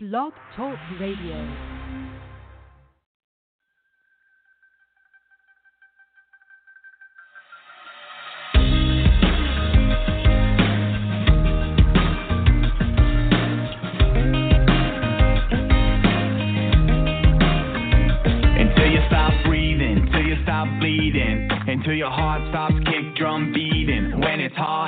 Blog Talk Radio. Until you stop breathing, till you stop bleeding, until your heart stops kick drum beating. When it's hard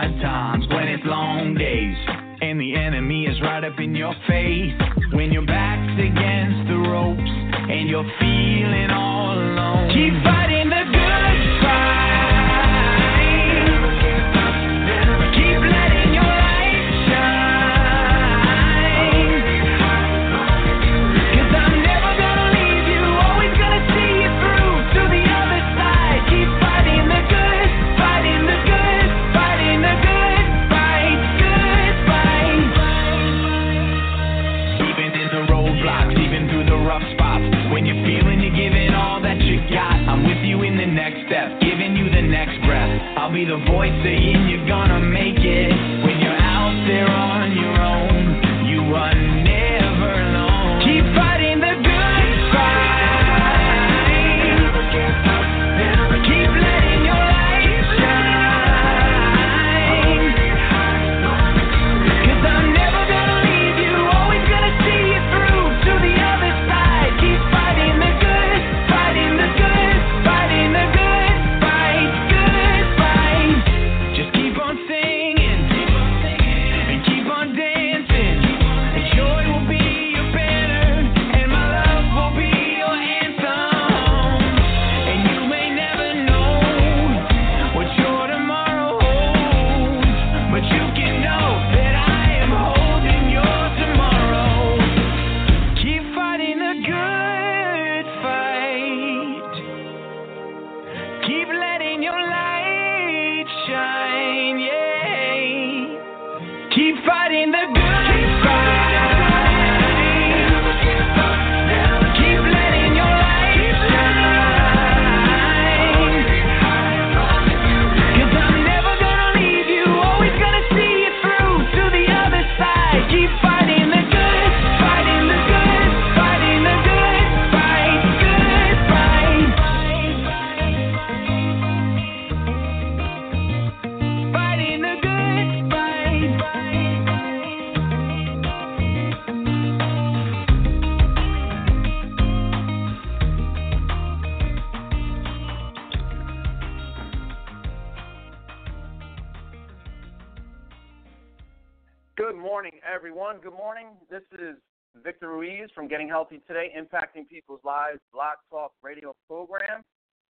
Ruiz from Getting Healthy Today, impacting people's lives, Blog Talk radio program.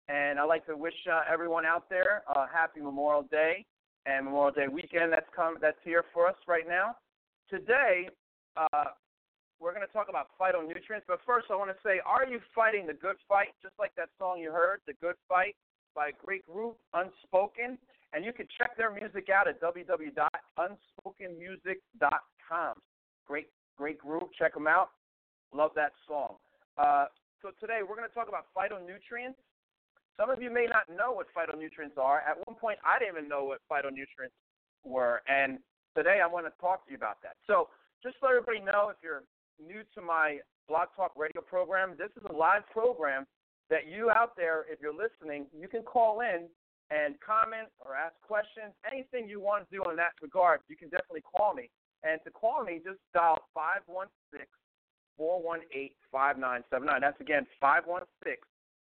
And I'd like to wish uh, everyone out there a happy Memorial Day and Memorial Day weekend that's come that's here for us right now. Today, uh, we're going to talk about phytonutrients. But first, I want to say, are you fighting the good fight? Just like that song you heard, "The Good Fight" by a great group, Unspoken. And you can check their music out at www.unspokenmusic.com. Great, great group. Check them out. Love that song. Uh, so today we're going to talk about phytonutrients. Some of you may not know what phytonutrients are. At one point, I didn't even know what phytonutrients were, and today I want to talk to you about that. So, just so everybody know, if you're new to my Blog Talk Radio program, this is a live program that you out there, if you're listening, you can call in and comment or ask questions. Anything you want to do in that regard, you can definitely call me. And to call me, just dial 516 418 5979. That's again 516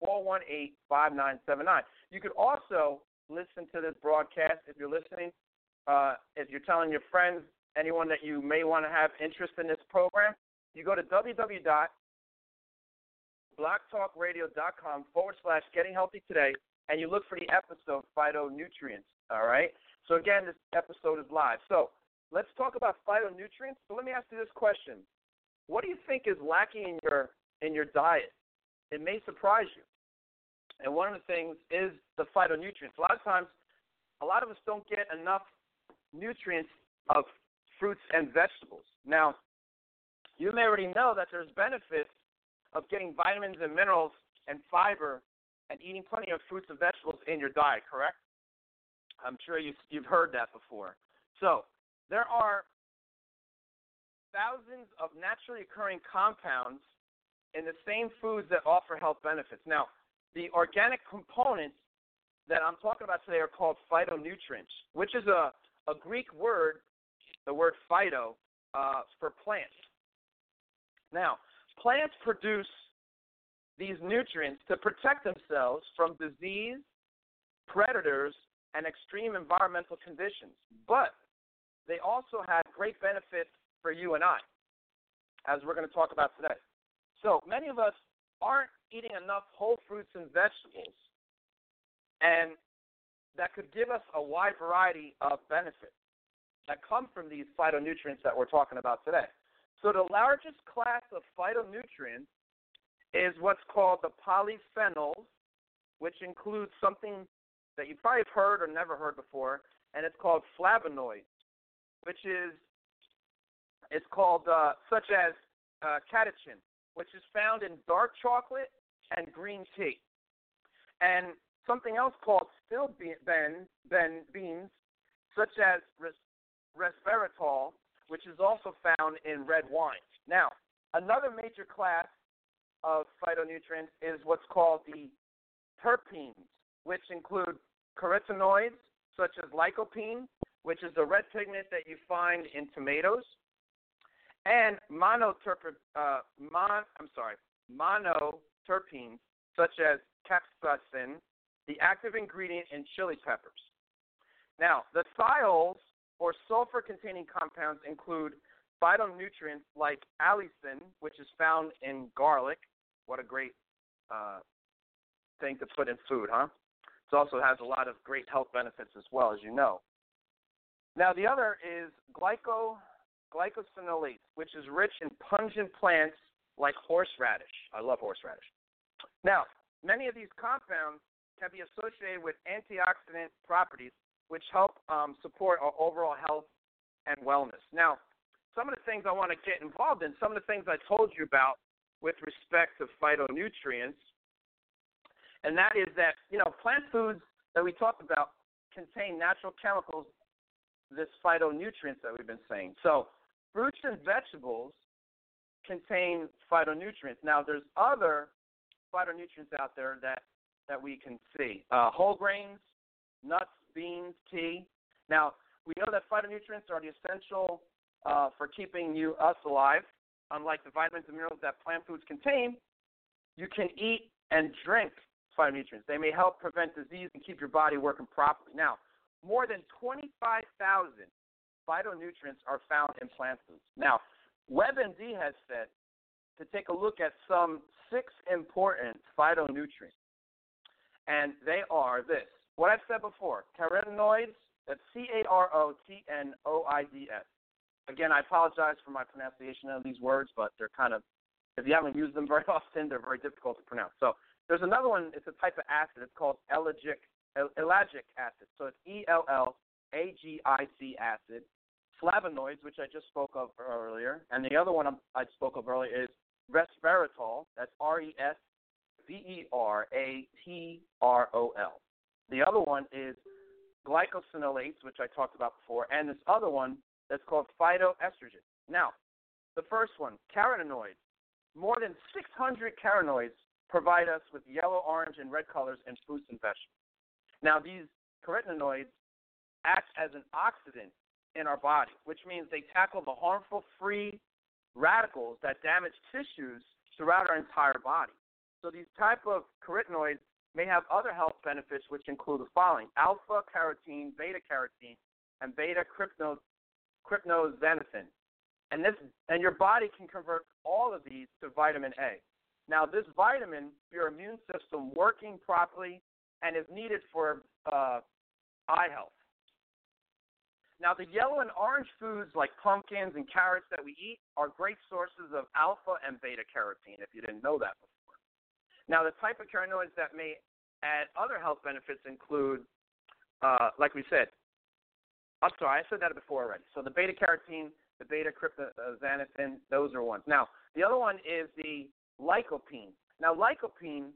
418 5979. You could also listen to this broadcast if you're listening, uh, if you're telling your friends, anyone that you may want to have interest in this program. You go to www.blogtalkradio.com forward slash getting healthy today and you look for the episode phytonutrients. All right. So again, this episode is live. So let's talk about phytonutrients. So let me ask you this question: What do you think is lacking in your in your diet? It may surprise you. And one of the things is the phytonutrients. A lot of times, a lot of us don't get enough nutrients of fruits and vegetables. Now, you may already know that there's benefits of getting vitamins and minerals and fiber and eating plenty of fruits and vegetables in your diet, correct? I'm sure you've, you've heard that before. So there are thousands of naturally occurring compounds in the same foods that offer health benefits. Now, the organic components that I'm talking about today are called phytonutrients, which is a, a Greek word, the word phyto, uh, for plants. Now, plants produce these nutrients to protect themselves from disease, predators, and extreme environmental conditions. But they also have great benefits for you and I, as we're going to talk about today. So many of us aren't eating enough whole fruits and vegetables, and that could give us a wide variety of benefits that come from these phytonutrients that we're talking about today. So the largest class of phytonutrients is what's called the polyphenols, which includes something that you probably have heard or never heard before, and it's called flavonoids, which is it's called uh, such as uh, catechin, which is found in dark chocolate and green tea, and something else called still ben, ben, beans, such as res, resveratrol, which is also found in red wine. Now, another major class of phytonutrients is what's called the terpenes, which include carotenoids such as lycopene, which is a red pigment that you find in tomatoes, and monoterp- uh, mon- I'm sorry, monoterpenes such as capsaicin, the active ingredient in chili peppers. Now, the thiols or sulfur-containing compounds include phytonutrients like allicin, which is found in garlic. What a great uh, thing to put in food, huh? It also has a lot of great health benefits as well, as you know. Now, the other is glyco, glycosinolates, which is rich in pungent plants like horseradish. I love horseradish. Now, many of these compounds can be associated with antioxidant properties, which help um, support our overall health and wellness. Now, some of the things I want to get involved in, some of the things I told you about with respect to phytonutrients, and that is that you know plant foods that we talked about contain natural chemicals, this phytonutrients that we've been saying. So fruits and vegetables contain phytonutrients. Now there's other phytonutrients out there that that we can see. Uh, whole grains, nuts, beans, tea. Now we know that phytonutrients are the essential uh, for keeping you us alive. Unlike the vitamins and minerals that plant foods contain, you can eat and drink phytonutrients. They may help prevent disease and keep your body working properly. Now, more than 25,000 phytonutrients are found in plant foods. Now, WebMD has said to take a look at some six important phytonutrients, and they are this. What I've said before, carotenoids, that's C A R O T N O I D S. Again, I apologize for my pronunciation of these words, but they're kind of, if you haven't used them very often, they're very difficult to pronounce. So there's another one, it's a type of acid, it's called ellagic, ellagic acid. So it's E L L A G I C acid. Flavonoids, which I just spoke of earlier, and the other one I spoke of earlier is resveratrol. That's R E S V E R A T R O L. The other one is glycosinolates, which I talked about before, and this other one that's called phytoestrogen. Now, the first one, carotenoids. More than 600 carotenoids provide us with yellow, orange, and red colors in fruits and vegetables. Now, these carotenoids act as an oxidant in our body, which means they tackle the harmful free radicals that damage tissues throughout our entire body. So these type of carotenoids may have other health benefits, which include the following: alpha carotene, beta carotene, and beta cryptoxanthin. And this, and your body can convert all of these to vitamin A. Now, this vitamin, your immune system working properly, and is needed for uh, eye health. Now, the yellow and orange foods like pumpkins and carrots that we eat are great sources of alpha and beta carotene, if you didn't know that before. Now, the type of carotenoids that may add other health benefits include, uh, like we said, I'm sorry, I said that before already. So the beta carotene, the beta cryptoxanthin, those are ones. Now, the other one is the lycopene. Now, lycopene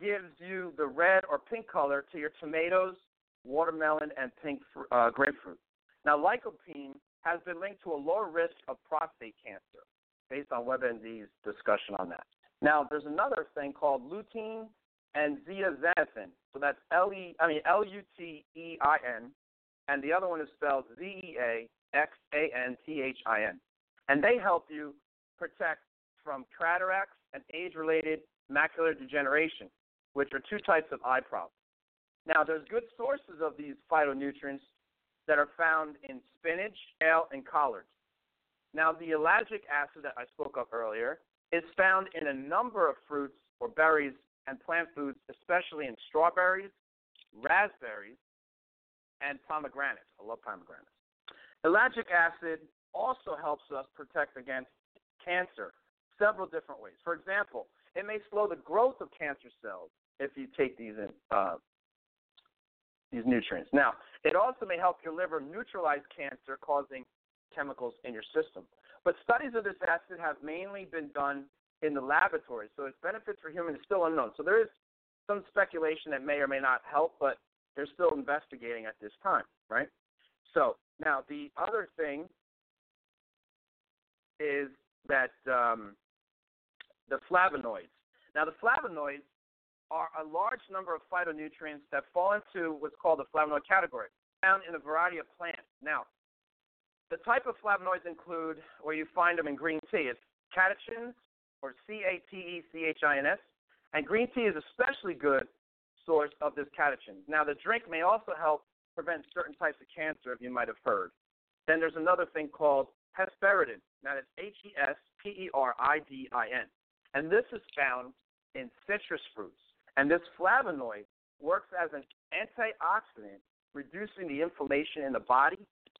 gives you the red or pink color to your tomatoes, watermelon, and pink uh, grapefruit. Now, lycopene has been linked to a lower risk of prostate cancer, based on WebMD's discussion on that. Now, there's another thing called lutein and zeaxanthin. So that's L E, I mean L U T E I N, and the other one is spelled Z E A X A N T H I N, and they help you protect from cataracts and age-related macular degeneration, which are two types of eye problems. Now, there's good sources of these phytonutrients that are found in spinach, kale, and collards. Now, the ellagic acid that I spoke of earlier is found in a number of fruits or berries and plant foods, especially in strawberries, raspberries, and pomegranates. I love pomegranates. Ellagic acid also helps us protect against cancer several different ways. For example, it may slow the growth of cancer cells if you take these in, uh, these nutrients. Now, it also may help your liver neutralize cancer causing chemicals in your system. But studies of this acid have mainly been done in the laboratory, so its benefits for humans is still unknown. So there is some speculation that may or may not help, but they're still investigating at this time, right? So now the other thing is that um, the flavonoids. Now the flavonoids are a large number of phytonutrients that fall into what's called the flavonoid category, found in a variety of plants. Now, the type of flavonoids include where you find them in green tea. It's catechins, or C A T E C H I N S, and green tea is especially good source of this catechin. Now, the drink may also help prevent certain types of cancer, if you might have heard. Then there's another thing called hesperidin. Now, that's H E S P E R I D I N, and this is found in citrus fruits. And this flavonoid works as an antioxidant, reducing the inflammation in the body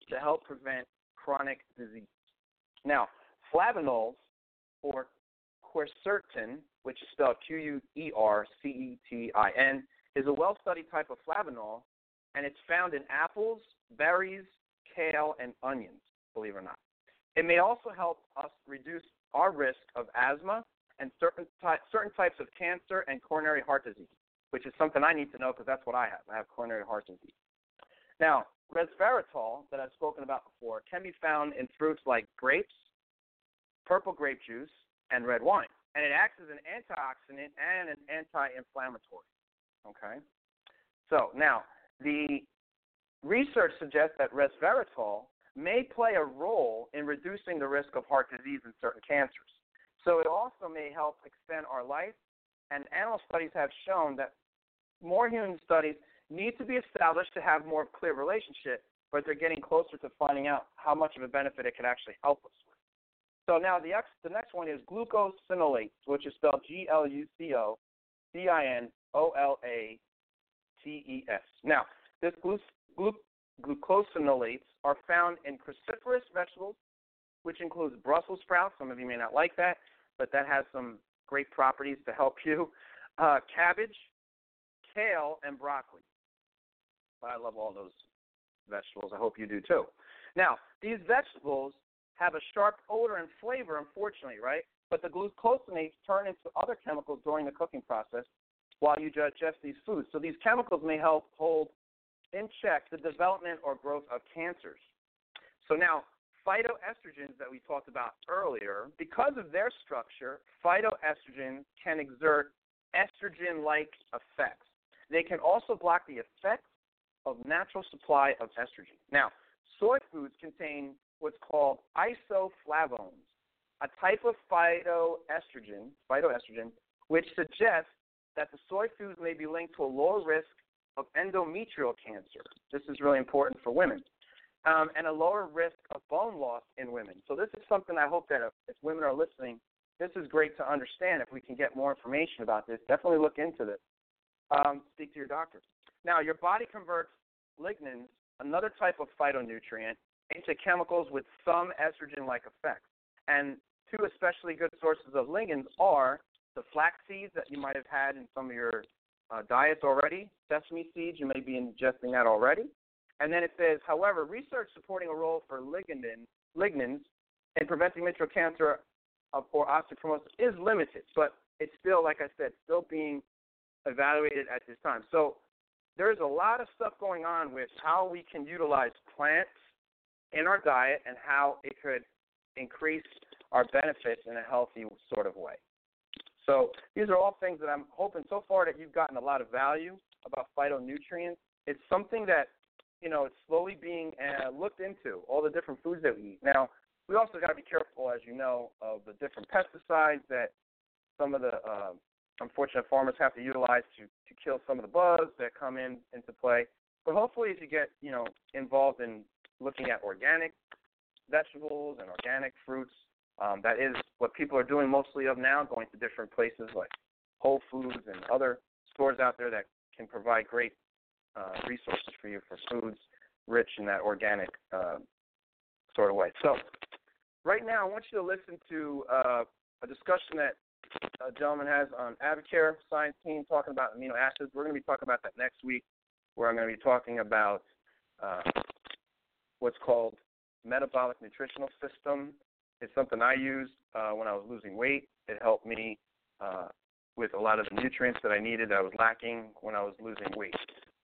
to help prevent chronic disease. Now, flavonols, or quercetin, which is spelled Q-U-E-R-C-E-T-I-N, is a well-studied type of flavanol, and it's found in apples, berries, kale, and onions, believe it or not. It may also help us reduce our risk of asthma and certain, ty- certain types of cancer and coronary heart disease, which is something I need to know because that's what I have. I have coronary heart disease. Now, resveratrol that I've spoken about before can be found in fruits like grapes, purple grape juice, and red wine. And it acts as an antioxidant and an anti-inflammatory. Okay? So now, the research suggests that resveratrol may play a role in reducing the risk of heart disease and certain cancers. So it also may help extend our life. And animal studies have shown that more human studies need to be established to have more clear relationship, but they're getting closer to finding out how much of a benefit it could actually help us with. So now the, ex, the next one is glucosinolates, which is spelled G-L-U-C-O-C-I-N-O-L-A-T-E-S. Now, this glu- glu- glucosinolates are found in cruciferous vegetables, which includes Brussels sprouts. Some of you may not like that, but that has some great properties to help you. Uh, cabbage, kale, and broccoli. I love all those vegetables. I hope you do too. Now, these vegetables have a sharp odor and flavor, unfortunately, right? But the glucosinates turn into other chemicals during the cooking process while you digest these foods. So these chemicals may help hold in check the development or growth of cancers. So now, phytoestrogens that we talked about earlier, because of their structure, phytoestrogen can exert estrogen like effects. They can also block the effects of natural supply of estrogen. Now, soy foods contain what's called isoflavones, a type of phytoestrogen, phytoestrogen, which suggests that the soy foods may be linked to a lower risk of endometrial cancer. This is really important for women. Um, and a lower risk of bone loss in women. So this is something I hope that if women are listening, this is great to understand. If we can get more information about this, definitely look into this. Um, speak to your doctor. Now, your body converts lignans, another type of phytonutrient, into chemicals with some estrogen-like effects. And two especially good sources of lignans are the flax seeds that you might have had in some of your uh, diets already, sesame seeds, you may be ingesting that already. And then it says, however, research supporting a role for lignin, lignans in preventing mitral cancer or osteoporosis is limited, but it's still, like I said, still being evaluated at this time. So there's a lot of stuff going on with how we can utilize plants in our diet and how it could increase our benefits in a healthy sort of way. So these are all things that I'm hoping so far that you've gotten a lot of value about phytonutrients. It's something that you know it's slowly being uh, looked into. All the different foods that we eat. Now we also got to be careful, as you know, of the different pesticides that some of the uh, unfortunate farmers have to utilize to to kill some of the bugs that come in into play. But hopefully, as you get you know involved in looking at organic vegetables and organic fruits, um, that is what people are doing mostly of now, going to different places like Whole Foods and other stores out there that can provide great uh, resources for you for foods rich in that organic uh, sort of way. So, right now, I want you to listen to uh, a discussion that a gentleman has on Advocare Science Team talking about amino acids. We're going to be talking about that next week, where I'm going to be talking about uh, what's called metabolic nutritional system. It's something I used uh, when I was losing weight. It helped me uh, with a lot of the nutrients that I needed that I was lacking when I was losing weight.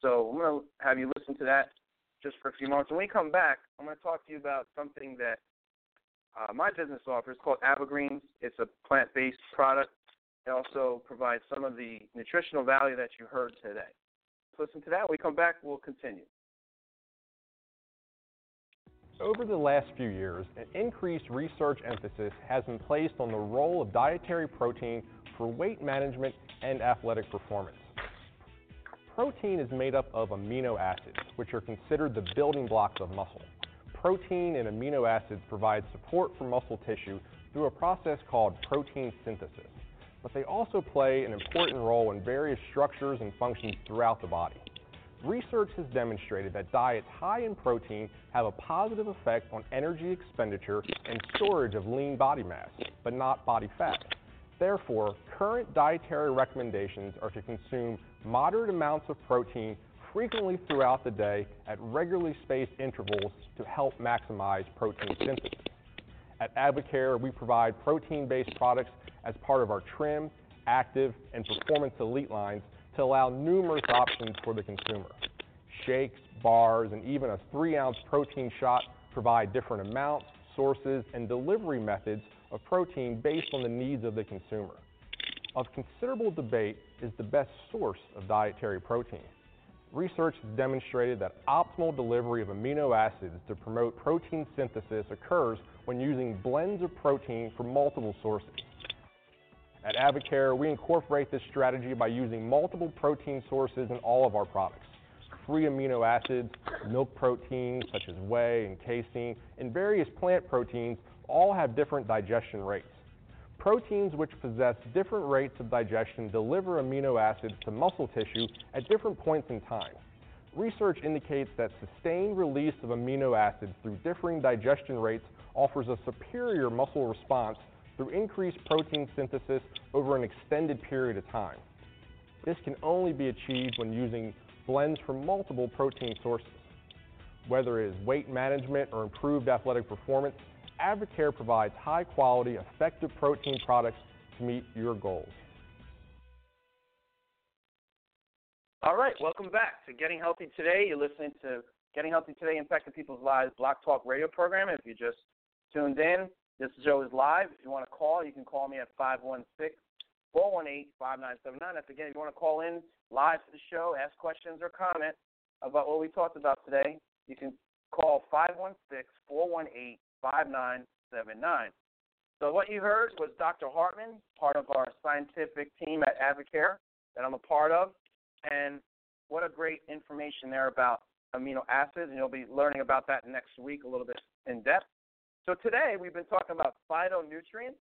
So I'm going to have you listen to that just for a few moments. When we come back, I'm going to talk to you about something that uh, my business offers called Avogreens. It's a plant-based product. It also provides some of the nutritional value that you heard today. Listen to that. When we come back, we'll continue. Over the last few years, an increased research emphasis has been placed on the role of dietary protein for weight management and athletic performance. Protein is made up of amino acids, which are considered the building blocks of muscle. Protein and amino acids provide support for muscle tissue through a process called protein synthesis, but they also play an important role in various structures and functions throughout the body. Research has demonstrated that diets high in protein have a positive effect on energy expenditure and storage of lean body mass, but not body fat. Therefore, current dietary recommendations are to consume moderate amounts of protein frequently throughout the day at regularly spaced intervals to help maximize protein synthesis. At Advocare, we provide protein-based products as part of our trim, active, and performance elite lines to allow numerous options for the consumer. Shakes, bars, and even a three ounce protein shot provide different amounts, sources, and delivery methods of protein based on the needs of the consumer. Of considerable debate is the best source of dietary protein. Research has demonstrated that optimal delivery of amino acids to promote protein synthesis occurs when using blends of protein from multiple sources. At Advocare, we incorporate this strategy by using multiple protein sources in all of our products. Free amino acids, milk proteins such as whey and casein, and various plant proteins all have different digestion rates. Proteins which possess different rates of digestion deliver amino acids to muscle tissue at different points in time. Research indicates that sustained release of amino acids through differing digestion rates offers a superior muscle response through increased protein synthesis over an extended period of time. This can only be achieved when using blends from multiple protein sources. Whether it is weight management or improved athletic performance, Advocare provides high quality, effective protein products to meet your goals. All right, welcome back to Getting Healthy Today. You're listening to Getting Healthy Today, Impacting People's Lives Blog Talk radio program. If you just tuned in, this show is live. If you want to call, you can call me at 516 418 5979. That's again, if you want to call in live to the show, ask questions or comment about what we talked about today, you can call 516 418 5979. So, what you heard was Dr. Hartman, part of our scientific team at Advocare that I'm a part of. And what a great information there about amino acids. And you'll be learning about that next week a little bit in depth. So today we've been talking about phytonutrients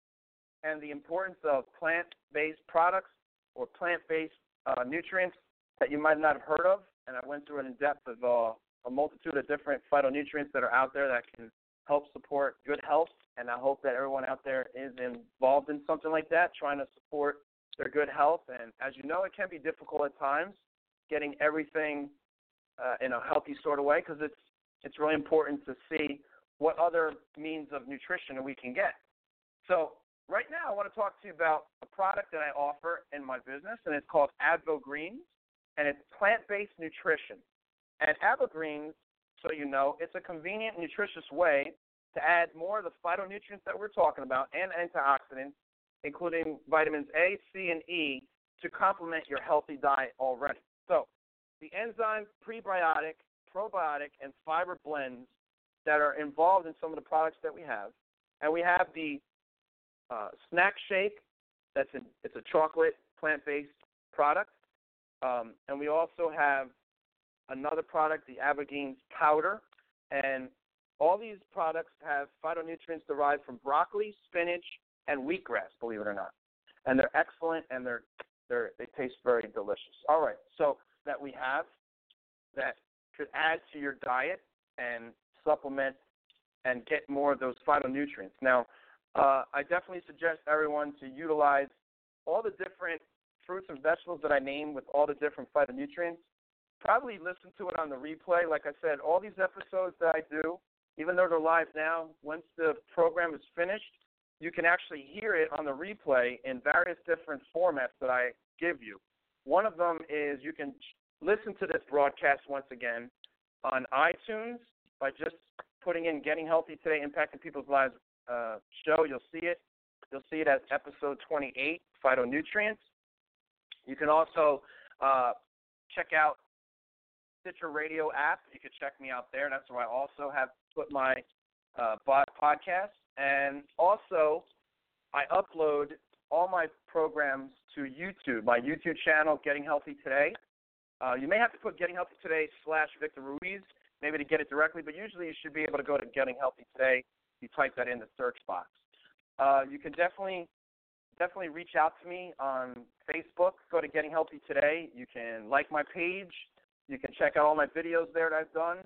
and the importance of plant-based products or plant-based uh, nutrients that you might not have heard of. And I went through it in depth of uh, a multitude of different phytonutrients that are out there that can help support good health. And I hope that everyone out there is involved in something like that, trying to support their good health. And as you know, it can be difficult at times getting everything uh, in a healthy sort of way because it's it's really important to see what other means of nutrition we can get. So right now, I want to talk to you about a product that I offer in my business, and it's called Advo Greens, and it's plant-based nutrition. And Advo Greens so you know, it's a convenient, nutritious way to add more of the phytonutrients that we're talking about and antioxidants, including vitamins A, C, and E, to complement your healthy diet already. So, the enzyme, prebiotic, probiotic, and fiber blends that are involved in some of the products that we have, and we have the uh, snack shake. That's a, it's a chocolate plant-based product, um, and we also have another product, the Avogreens powder, and all these products have phytonutrients derived from broccoli, spinach, and wheatgrass. Believe it or not, and they're excellent, and they're they're they taste very delicious. All right, so that we have that could add to your diet and supplement and get more of those phytonutrients. Now, uh, I definitely suggest everyone to utilize all the different fruits and vegetables that I named with all the different phytonutrients. Probably listen to it on the replay. Like I said, all these episodes that I do, even though they're live now, once the program is finished, you can actually hear it on the replay in various different formats that I give you. One of them is you can listen to this broadcast once again on iTunes by just putting in Getting Healthy Today, Impacting People's Lives uh, show. You'll see it. You'll see it as episode 28, Phytonutrients. You can also uh, check out Stitcher Radio app. You can check me out there. That's where I also have put my uh, podcast. And also, I upload all my programs to YouTube, my YouTube channel, Getting Healthy Today. Uh, you may have to put Getting Healthy Today slash Victor Ruiz, maybe to get it directly, but usually you should be able to go to Getting Healthy Today. You type that in the search box. Uh, you can definitely definitely reach out to me on Facebook. Go to Getting Healthy Today. You can like my page. You can check out all my videos there that I've done.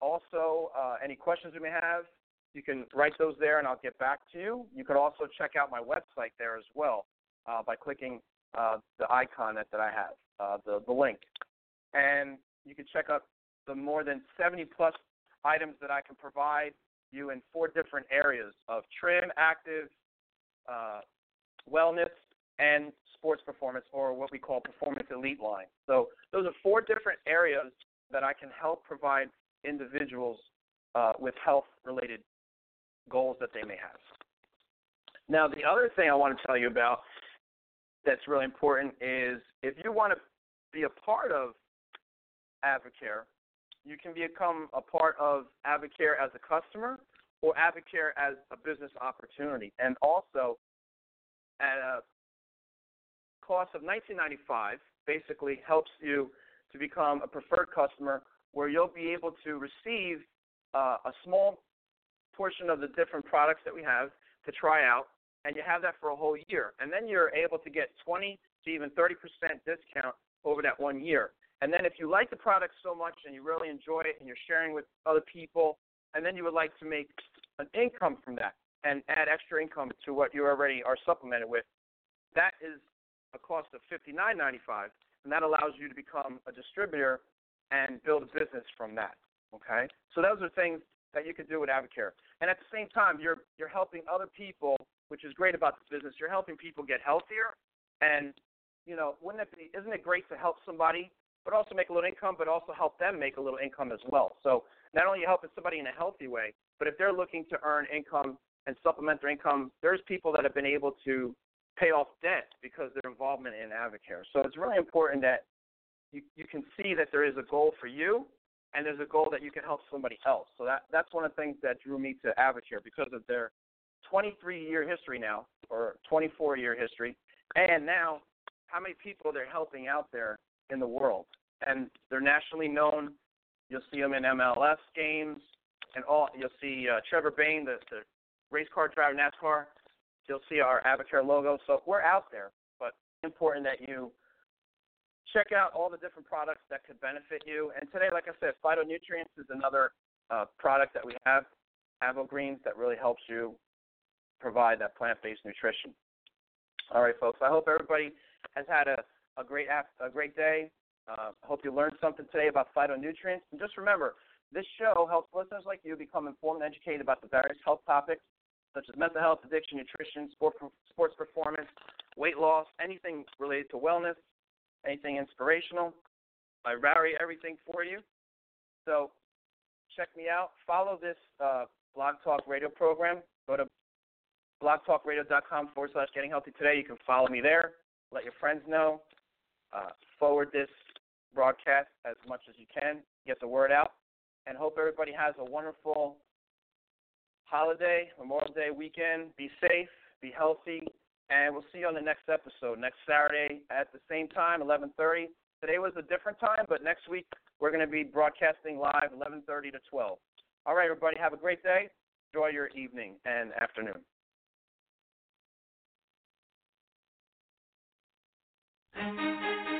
Also, uh, any questions you may have, you can write those there and I'll get back to you. You can also check out my website there as well uh, by clicking uh, the icon that, that I have, uh, the, the link. And you can check out the more than 70 plus items that I can provide you in four different areas of trim, active, uh, wellness, and sports performance, or what we call performance elite line. So those are four different areas that I can help provide individuals uh, with health-related goals that they may have. Now, the other thing I want to tell you about that's really important is if you want to be a part of Advocare, you can become a part of Advocare as a customer or Advocare as a business opportunity. And also, at a cost of $19.95, basically helps you to become a preferred customer where you'll be able to receive uh, a small portion of the different products that we have to try out, and you have that for a whole year. And then you're able to get 20 to even 30% discount over that one year. And then if you like the product so much and you really enjoy it and you're sharing with other people, and then you would like to make an income from that and add extra income to what you already are supplemented with, that is a cost of $59.95, and that allows you to become a distributor and build a business from that. Okay, so those are things that you can do with Advocare, and at the same time, you're you're helping other people, which is great about this business. You're helping people get healthier, and you know, wouldn't it be? Isn't it great to help somebody, but also make a little income, but also help them make a little income as well? So not only you're helping somebody in a healthy way, but if they're looking to earn income and supplement their income, there's people that have been able to pay off debt because their involvement in Advocare. So it's really important that you, you can see that there is a goal for you and there's a goal that you can help somebody else. So that that's one of the things that drew me to Advocare because of their 23 year history now or 24 year history, and now how many people they're helping out there in the world, and they're nationally known. You'll see them in MLS games, and all you'll see uh, Trevor Bayne, the, the race car driver, NASCAR. You'll see our Advocare logo. So we're out there, but important that you check out all the different products that could benefit you. And today, like I said, phytonutrients is another uh, product that we have, Avogreens, that really helps you provide that plant-based nutrition. All right, folks. I hope everybody has had a, a great a great day. Uh, hope you learned something today about phytonutrients. And just remember, this show helps listeners like you become informed and educated about the various health topics such as mental health, addiction, nutrition, sport, sports performance, weight loss, anything related to wellness, anything inspirational. I vary everything for you. So check me out. Follow this uh, Blog Talk Radio program. Go to blogtalkradio.com forward slash getting healthy today. You can follow me there. Let your friends know. Uh, forward this broadcast as much as you can. Get the word out. And hope everybody has a wonderful holiday, Memorial Day weekend. Be safe, be healthy, and we'll see you on the next episode next Saturday at the same time, 11:30. Today was a different time, but next week we're going to be broadcasting live 11:30 to 12. All right, everybody, have a great day. Enjoy your evening and afternoon. Thank you.